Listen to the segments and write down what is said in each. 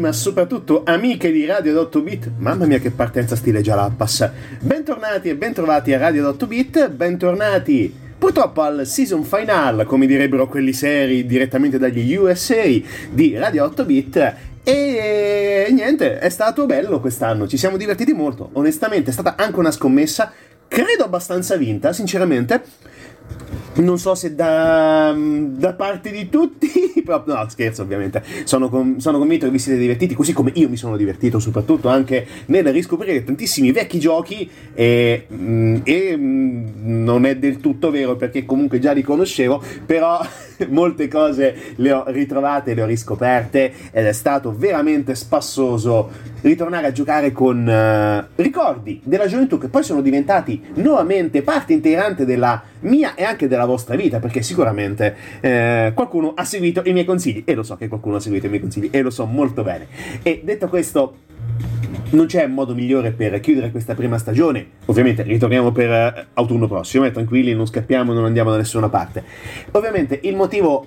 Ma soprattutto amiche di Radio 8 Bit. Mamma mia che partenza stile Jalapas. Bentornati e bentrovati a Radio 8 Bit, bentornati purtroppo al season final, come direbbero quelli seri direttamente dagli USA di Radio 8 Bit. E niente, è stato bello quest'anno, ci siamo divertiti molto. Onestamente è stata anche una scommessa, credo abbastanza vinta, sinceramente non so se da, da, parte di tutti, no, scherzo ovviamente, sono, com- sono, convinto che vi siete divertiti, così come io mi sono divertito soprattutto anche nel riscoprire tantissimi vecchi giochi e, mm, e mm, non è del tutto vero perché comunque già li conoscevo, però molte cose le ho ritrovate, le ho riscoperte ed è stato veramente spassoso ritornare a giocare con uh, ricordi della gioventù che poi sono diventati nuovamente parte integrante della mia e anche della vostra vita, perché sicuramente eh, qualcuno ha seguito i miei consigli e lo so che qualcuno ha seguito i miei consigli e lo so molto bene. E detto questo, non c'è modo migliore per chiudere questa prima stagione. Ovviamente ritorniamo per uh, autunno prossimo, eh, tranquilli, non scappiamo, non andiamo da nessuna parte. Ovviamente il motivo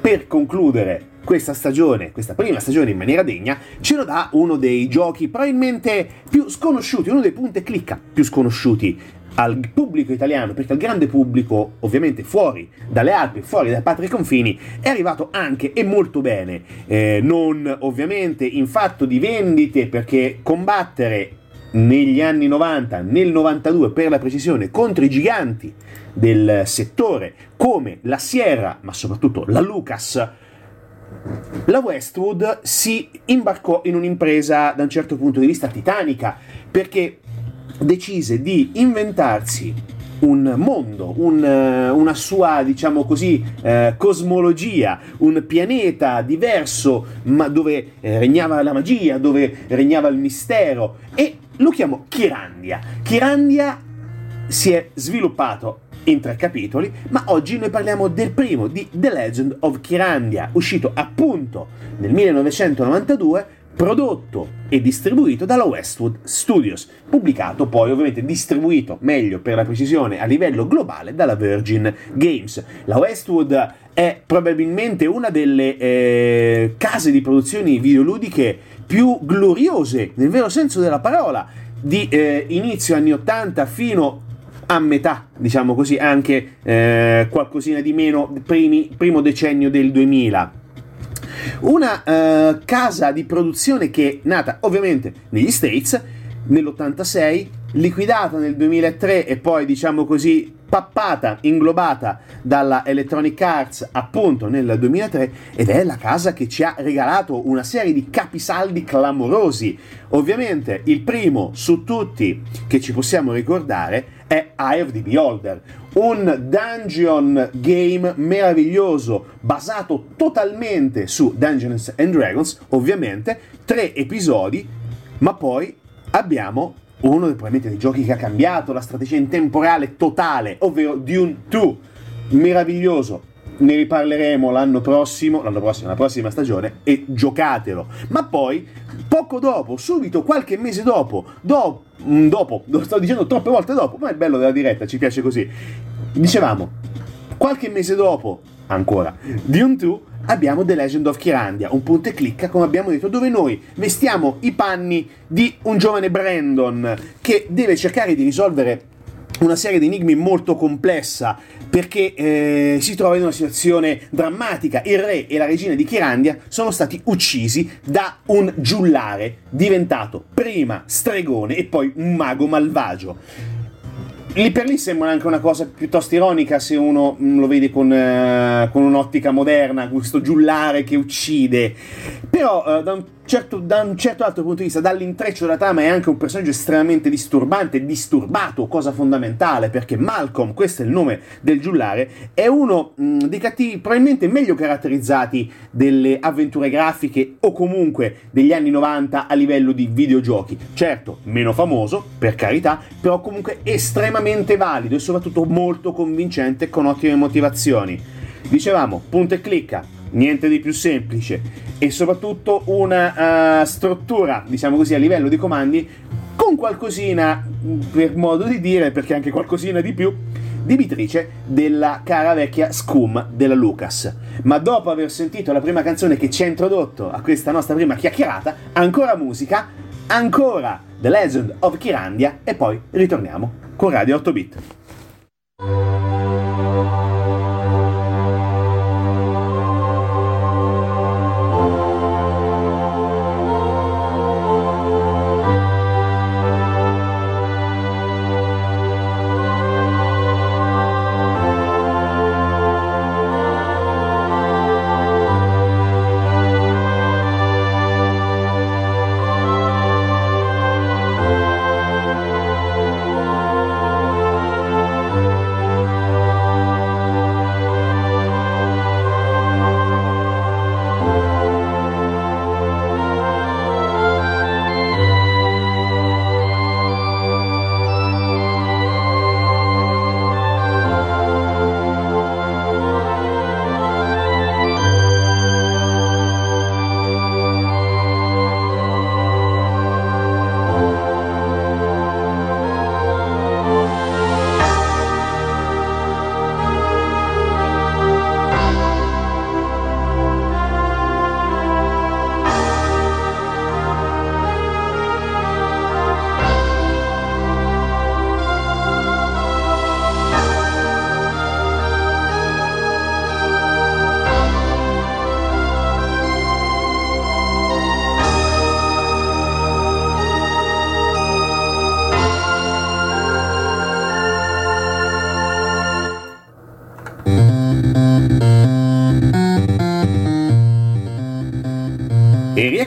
per concludere questa stagione, questa prima stagione in maniera degna, ce lo dà uno dei giochi probabilmente più sconosciuti, uno dei punti e clicca più sconosciuti al pubblico italiano, perché al grande pubblico, ovviamente fuori dalle Alpi, fuori dai patri confini, è arrivato anche e molto bene. Eh, non ovviamente in fatto di vendite, perché combattere negli anni 90, nel 92 per la precisione, contro i giganti del settore come la Sierra, ma soprattutto la Lucas, la Westwood si imbarcò in un'impresa da un certo punto di vista titanica, perché decise di inventarsi un mondo, un, eh, una sua, diciamo così, eh, cosmologia, un pianeta diverso, ma dove eh, regnava la magia, dove regnava il mistero, e lo chiamò Kirandia. Kirandia si è sviluppato in tre capitoli, ma oggi noi parliamo del primo, di The Legend of Kirandia, uscito appunto nel 1992 prodotto e distribuito dalla Westwood Studios, pubblicato poi ovviamente distribuito meglio per la precisione a livello globale dalla Virgin Games. La Westwood è probabilmente una delle eh, case di produzioni videoludiche più gloriose, nel vero senso della parola, di eh, inizio anni 80 fino a metà, diciamo così, anche eh, qualcosina di meno, primi, primo decennio del 2000 Una uh, casa di produzione che è nata ovviamente negli States nell'86, liquidata nel 2003 e poi diciamo così pappata, inglobata dalla Electronic Arts appunto nel 2003 ed è la casa che ci ha regalato una serie di capisaldi clamorosi. Ovviamente il primo su tutti che ci possiamo ricordare è Eye of the Beholder, un dungeon game meraviglioso basato totalmente su Dungeons and Dragons, ovviamente, tre episodi, ma poi abbiamo uno dei, probabilmente dei giochi che ha cambiato la strategia in temporale totale, ovvero Dune 2, meraviglioso. Ne riparleremo l'anno prossimo, l'anno prossimo, la prossima stagione, e giocatelo. Ma poi, poco dopo, subito, qualche mese dopo, do, mm, dopo, lo sto dicendo troppe volte dopo, ma è bello della diretta, ci piace così. Dicevamo, qualche mese dopo, ancora, Dune 2 abbiamo The Legend of Kirandia, un punto e clicca, come abbiamo detto, dove noi vestiamo i panni di un giovane Brandon che deve cercare di risolvere una serie di enigmi molto complessa perché eh, si trova in una situazione drammatica. Il re e la regina di Kirandia sono stati uccisi da un giullare diventato prima stregone e poi un mago malvagio lì per lì sembra anche una cosa piuttosto ironica se uno mm, lo vede con, uh, con un'ottica moderna, questo giullare che uccide. Però uh, da un certo, da un certo altro punto di vista, dall'intreccio della trama è anche un personaggio estremamente disturbante, disturbato, cosa fondamentale, perché Malcolm, questo è il nome del giullare, è uno mh, dei cattivi probabilmente meglio caratterizzati delle avventure grafiche o comunque degli anni 90 a livello di videogiochi. Certo, meno famoso, per carità, però comunque estremamente valido e soprattutto molto convincente con ottime motivazioni. Dicevamo, punto e clicca, niente di più semplice e soprattutto una uh, struttura, diciamo così, a livello di comandi con qualcosina, per modo di dire, perché anche qualcosina di più, di bitrice della cara vecchia Scum della Lucas. Ma dopo aver sentito la prima canzone che ci ha introdotto a questa nostra prima chiacchierata, ancora musica, ancora The Legend of Kirandia e poi ritorniamo con Radio 8 Bit.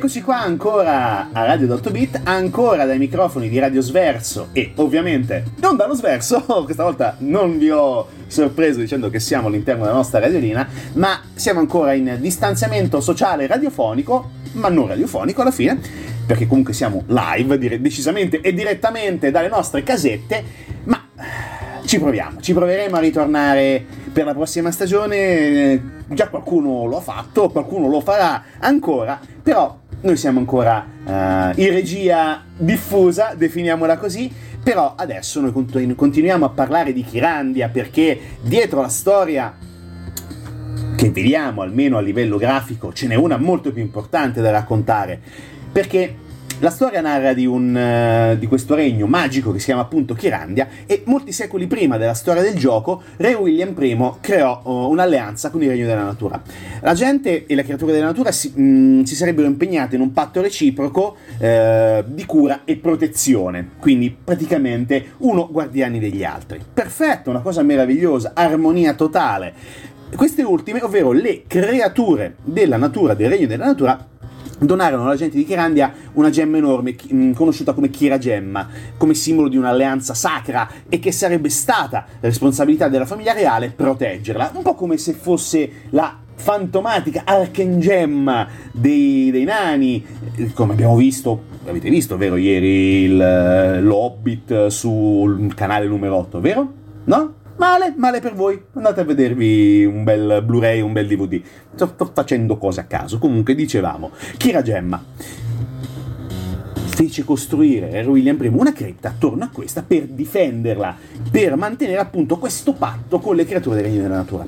Eccoci qua ancora a Radio 8 Bit, ancora dai microfoni di Radio Sverso e ovviamente non dallo Sverso, questa volta non vi ho sorpreso dicendo che siamo all'interno della nostra radiolina, ma siamo ancora in distanziamento sociale radiofonico, ma non radiofonico alla fine, perché comunque siamo live, dire, decisamente e direttamente dalle nostre casette, ma ci proviamo, ci proveremo a ritornare per la prossima stagione, già qualcuno lo ha fatto, qualcuno lo farà ancora, però noi siamo ancora uh, in regia diffusa, definiamola così, però adesso noi continu- continuiamo a parlare di Kirandia perché dietro la storia che vediamo, almeno a livello grafico, ce n'è una molto più importante da raccontare, perché La storia narra di, un, uh, di, questo regno magico che si chiama appunto Chirandia e molti secoli prima della storia del gioco Re William I creò uh, un'alleanza con il regno della natura. La gente e le creature della natura si, mh, mm, si sarebbero impegnate in un patto reciproco uh, di cura e protezione, quindi praticamente uno guardiani degli altri. Perfetto, una cosa meravigliosa, armonia totale. Queste ultime, ovvero le creature della natura, del regno della natura, donarono alla gente di Chirandia una gemma enorme, mm, conosciuta come Kira Gemma, come simbolo di un'alleanza sacra e che sarebbe stata responsabilità della famiglia reale proteggerla, un po' come se fosse la fantomatica arcangemma dei, dei nani, come abbiamo visto, avete visto, vero, ieri il, l'Hobbit sul canale numero 8, vero? No? Male, male per voi. Andate a vedervi un bel Blu-ray, un bel DVD. Sto, facendo cose a caso. Comunque, dicevamo, Kira Gemma fece costruire Re William I una cripta attorno a questa per difenderla, per mantenere appunto questo patto con le creature del regno della natura.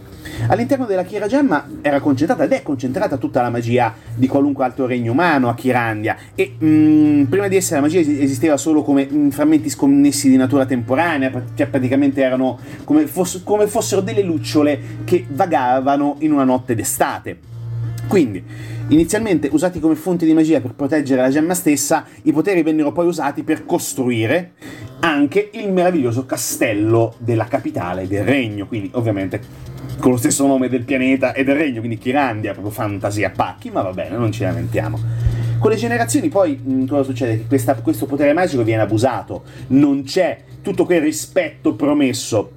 All'interno della Chiera Gemma era concentrata ed è concentrata tutta la magia di qualunque altro regno umano a Chirandia e mh, mm, prima di essere la magia esisteva solo come mh, mm, frammenti sconnessi di natura temporanea, cioè praticamente erano come, foss- come fossero delle lucciole che vagavano in una notte d'estate. Quindi, inizialmente usati come fonti di magia per proteggere la gemma stessa, i poteri vennero poi usati per costruire anche il meraviglioso castello della capitale del regno, quindi ovviamente con lo stesso nome del pianeta e del regno, quindi Chirandia, proprio fantasia pacchi, ma va bene, non ci lamentiamo. Con le generazioni poi cosa succede? Che questa, questo potere magico viene abusato, non c'è tutto quel rispetto promesso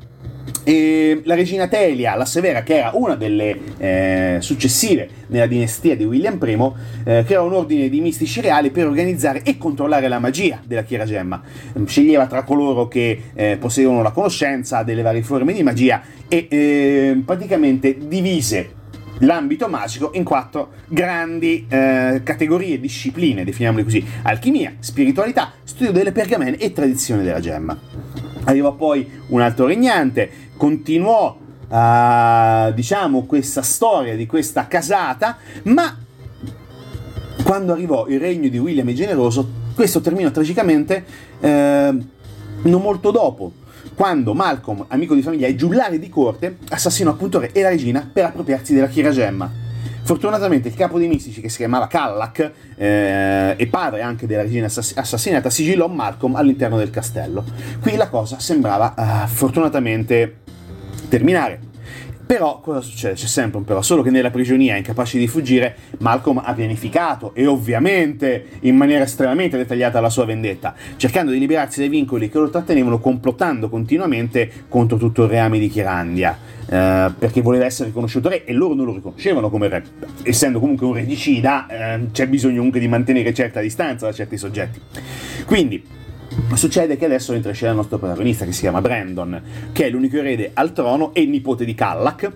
e la regina Telia, la Severa, che era una delle eh, successive nella dinastia di William I, eh, creò un ordine di mistici reali per organizzare e controllare la magia della Chiera Gemma. Sceglieva tra coloro che eh, possedevano la conoscenza delle varie forme di magia e eh, praticamente divise l'ambito magico in quattro grandi eh, categorie, discipline, definiamole così: alchimia, spiritualità, studio delle pergamene e tradizione della gemma. Arrivò poi un altro regnante, continuò uh, diciamo questa storia di questa casata, ma quando arrivò il regno di William il Generoso, questo terminò tragicamente eh, non molto dopo, quando Malcolm, amico di famiglia e giullare di corte, assassinò appunto re e la regina per appropriarsi della chiragemma. Fortunatamente il capo dei mistici, che si chiamava Callach, eh, e padre anche della regina assass- assassinata, sigillò Malcolm all'interno del castello. Qui la cosa sembrava uh, fortunatamente terminare. Però cosa succede? C'è sempre un però, solo che nella prigionia, incapace di fuggire, Malcolm ha pianificato e ovviamente in maniera estremamente dettagliata la sua vendetta, cercando di liberarsi dai vincoli che lo trattenevano, complottando continuamente contro tutto il reame di Chirandia. Eh, perché voleva essere riconosciuto re e loro non lo riconoscevano come re. Essendo comunque un regicida, eh, c'è bisogno comunque di mantenere certa distanza da certi soggetti. Quindi, Succede che adesso entra in scena il nostro protagonista che si chiama Brandon, che è l'unico erede al trono e nipote di Callach,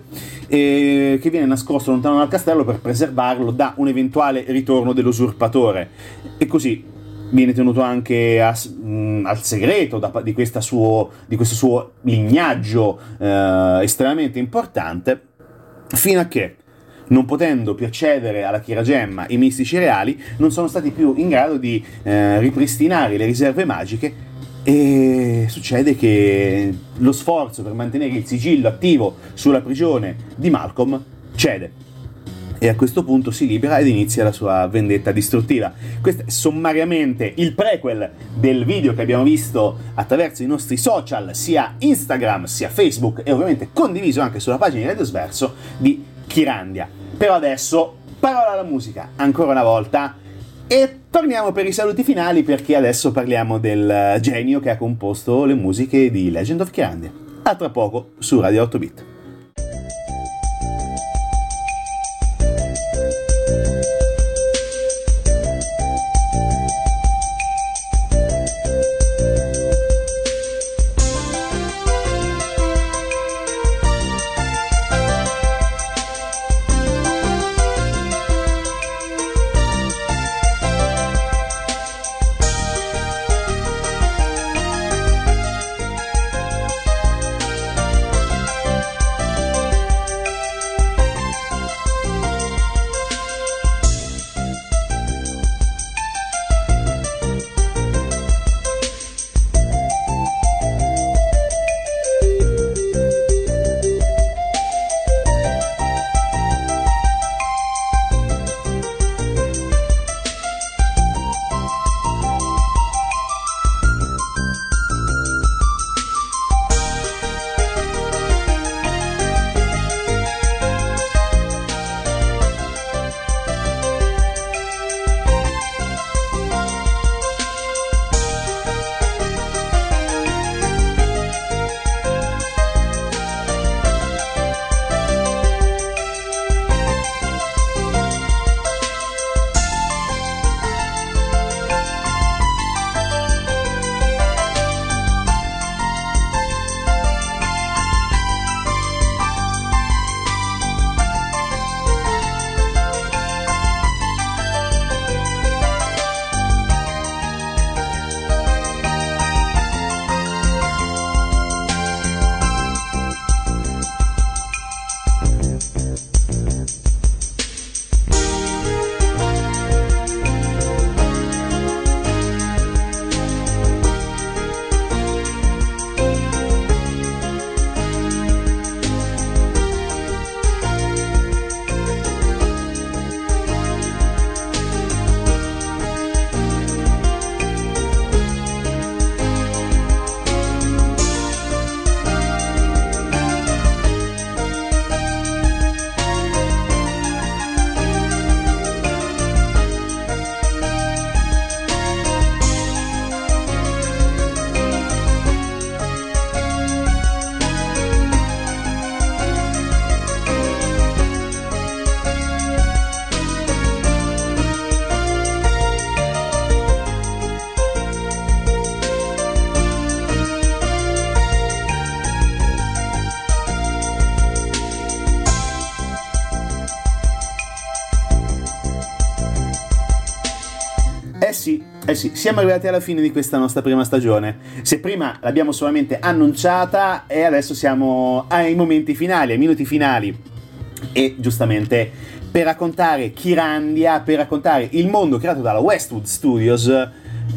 eh, che viene nascosto lontano dal castello per preservarlo da un eventuale ritorno dell'usurpatore. E così viene tenuto anche a, mh, mm, al segreto da, di, suo, di, questo suo lignaggio eh, estremamente importante, fino a che, non potendo più accedere alla chiragemma i mistici reali, non sono stati più in grado di eh, ripristinare le riserve magiche e succede che lo sforzo per mantenere il sigillo attivo sulla prigione di Malcolm cede e a questo punto si libera ed inizia la sua vendetta distruttiva. Questo è sommariamente il prequel del video che abbiamo visto attraverso i nostri social, sia Instagram sia Facebook e ovviamente condiviso anche sulla pagina di Radio Sverso di Chirandia. Però adesso parola alla musica, ancora una volta. E torniamo per i saluti finali perché adesso parliamo del genio che ha composto le musiche di Legend of Chirandia. A tra poco su Radio 8 Bit. Eh sì, eh sì, siamo arrivati alla fine di questa nostra prima stagione. Se prima l'abbiamo solamente annunciata e adesso siamo ai momenti finali, ai minuti finali. E giustamente per raccontare Kirandia, per raccontare il mondo creato dalla Westwood Studios,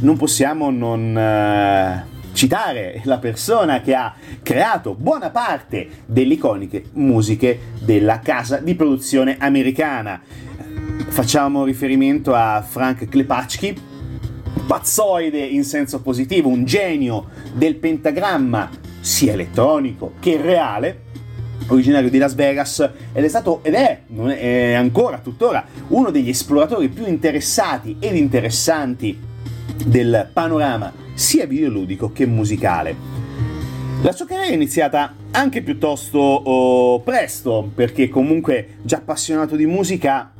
non possiamo non uh, citare la persona che ha creato buona parte delle iconiche musiche della casa di produzione americana facciamo riferimento a Frank Klepacki, pazzoide in senso positivo, un genio del pentagramma sia elettronico che reale, originario di Las Vegas ed è stato ed è, è ancora tuttora uno degli esploratori più interessati ed interessanti del panorama sia videoludico che musicale. La sua carriera è iniziata anche piuttosto oh, presto, perché comunque già appassionato di musica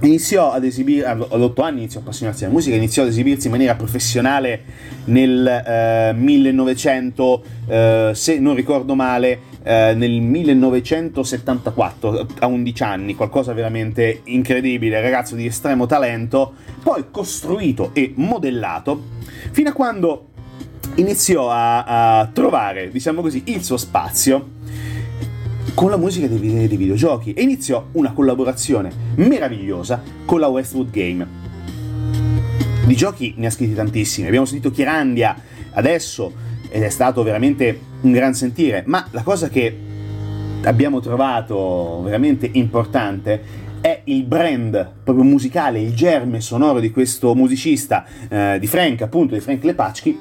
iniziò ad esibire, ad 8 anni iniziò a appassionarsi alla musica, iniziò ad esibirsi in maniera professionale nel eh, 1900, eh, se non ricordo male, eh, nel 1974, a 11 anni, qualcosa veramente incredibile, ragazzo di estremo talento, poi costruito e modellato, fino a quando iniziò a, a trovare, diciamo così, il suo spazio con la musica dei, dei videogiochi. E iniziò una collaborazione meravigliosa con la Westwood Game. Di giochi ne ha scritti tantissimi, abbiamo sentito Chirandia adesso ed è stato veramente un gran sentire, ma la cosa che abbiamo trovato veramente importante è il brand proprio musicale, il germe sonoro di questo musicista, eh, di Frank, appunto, di Frank Lepacki,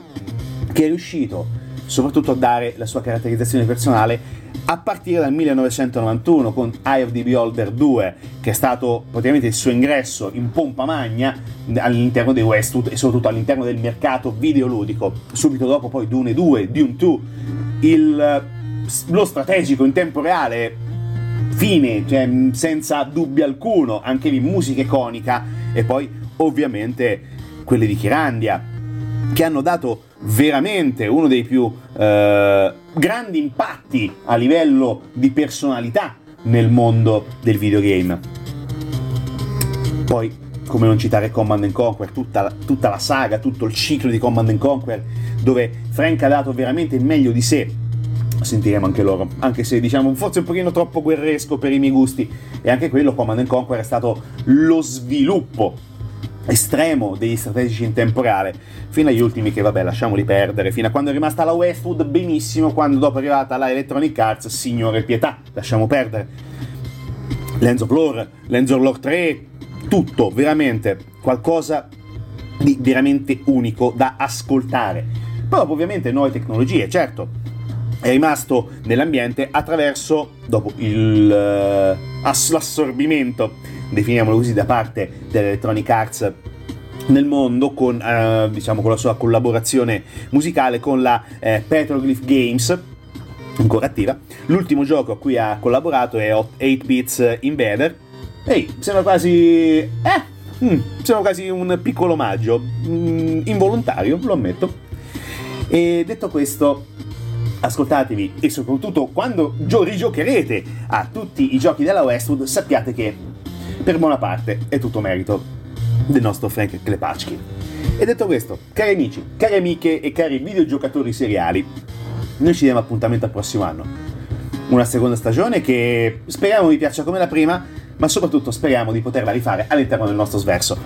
che è riuscito soprattutto a dare la sua caratterizzazione personale a partire dal 1991 con Eye of the Beholder 2, che è stato praticamente il suo ingresso in pompa magna all'interno dei Westwood e soprattutto all'interno del mercato videoludico. Subito dopo poi Dune 2, Dune 2, il, lo strategico in tempo reale, fine, cioè senza dubbio alcuno, anche lì musica iconica e poi ovviamente quelle di Chirandia, che hanno dato veramente uno dei più eh, grandi impatti a livello di personalità nel mondo del videogame. Poi, come non citare Command Conquer, tutta, tutta la saga, tutto il ciclo di Command Conquer, dove Frank ha dato veramente il meglio di sé sentiremo anche loro, anche se diciamo forse un pochino troppo guerresco per i miei gusti e anche quello Command Conquer è stato lo sviluppo estremo degli strategici in tempo reale, fino agli ultimi che vabbè lasciamoli perdere, fino a quando è rimasta la Westwood benissimo, quando dopo è arrivata la Electronic Arts, signore pietà, lasciamo perdere. Lenzo Lore, Lenzo Lore 3, tutto, veramente, qualcosa di veramente unico da ascoltare. Poi ovviamente nuove tecnologie, certo, è rimasto nell'ambiente attraverso, dopo il, uh, l'assorbimento definiamolo così, da parte dell'Electronic Arts nel mondo con, eh, diciamo, con la sua collaborazione musicale con la eh, Petroglyph Games ancora attiva l'ultimo gioco a cui ha collaborato è 8 Bits Invader ehi sembra quasi eh Mm, sembra quasi un piccolo omaggio, mm, involontario, lo ammetto. E detto questo, ascoltatevi e soprattutto quando rigiocherete a tutti i giochi della Westwood, sappiate che per buona parte è tutto merito del nostro Frank Klepacki. E detto questo, cari amici, cari amiche e cari videogiocatori seriali, noi ci diamo appuntamento al prossimo anno. Una seconda stagione che speriamo vi piaccia come la prima, ma soprattutto speriamo di poterla rifare all'interno del nostro sverso.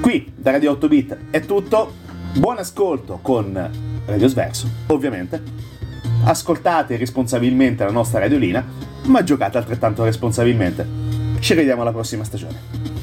Qui da Radio 8 Bit è tutto, buon ascolto con Radio Sverso, ovviamente. Ascoltate responsabilmente la nostra radiolina, ma giocate altrettanto responsabilmente. Ci vediamo alla prossima stagione.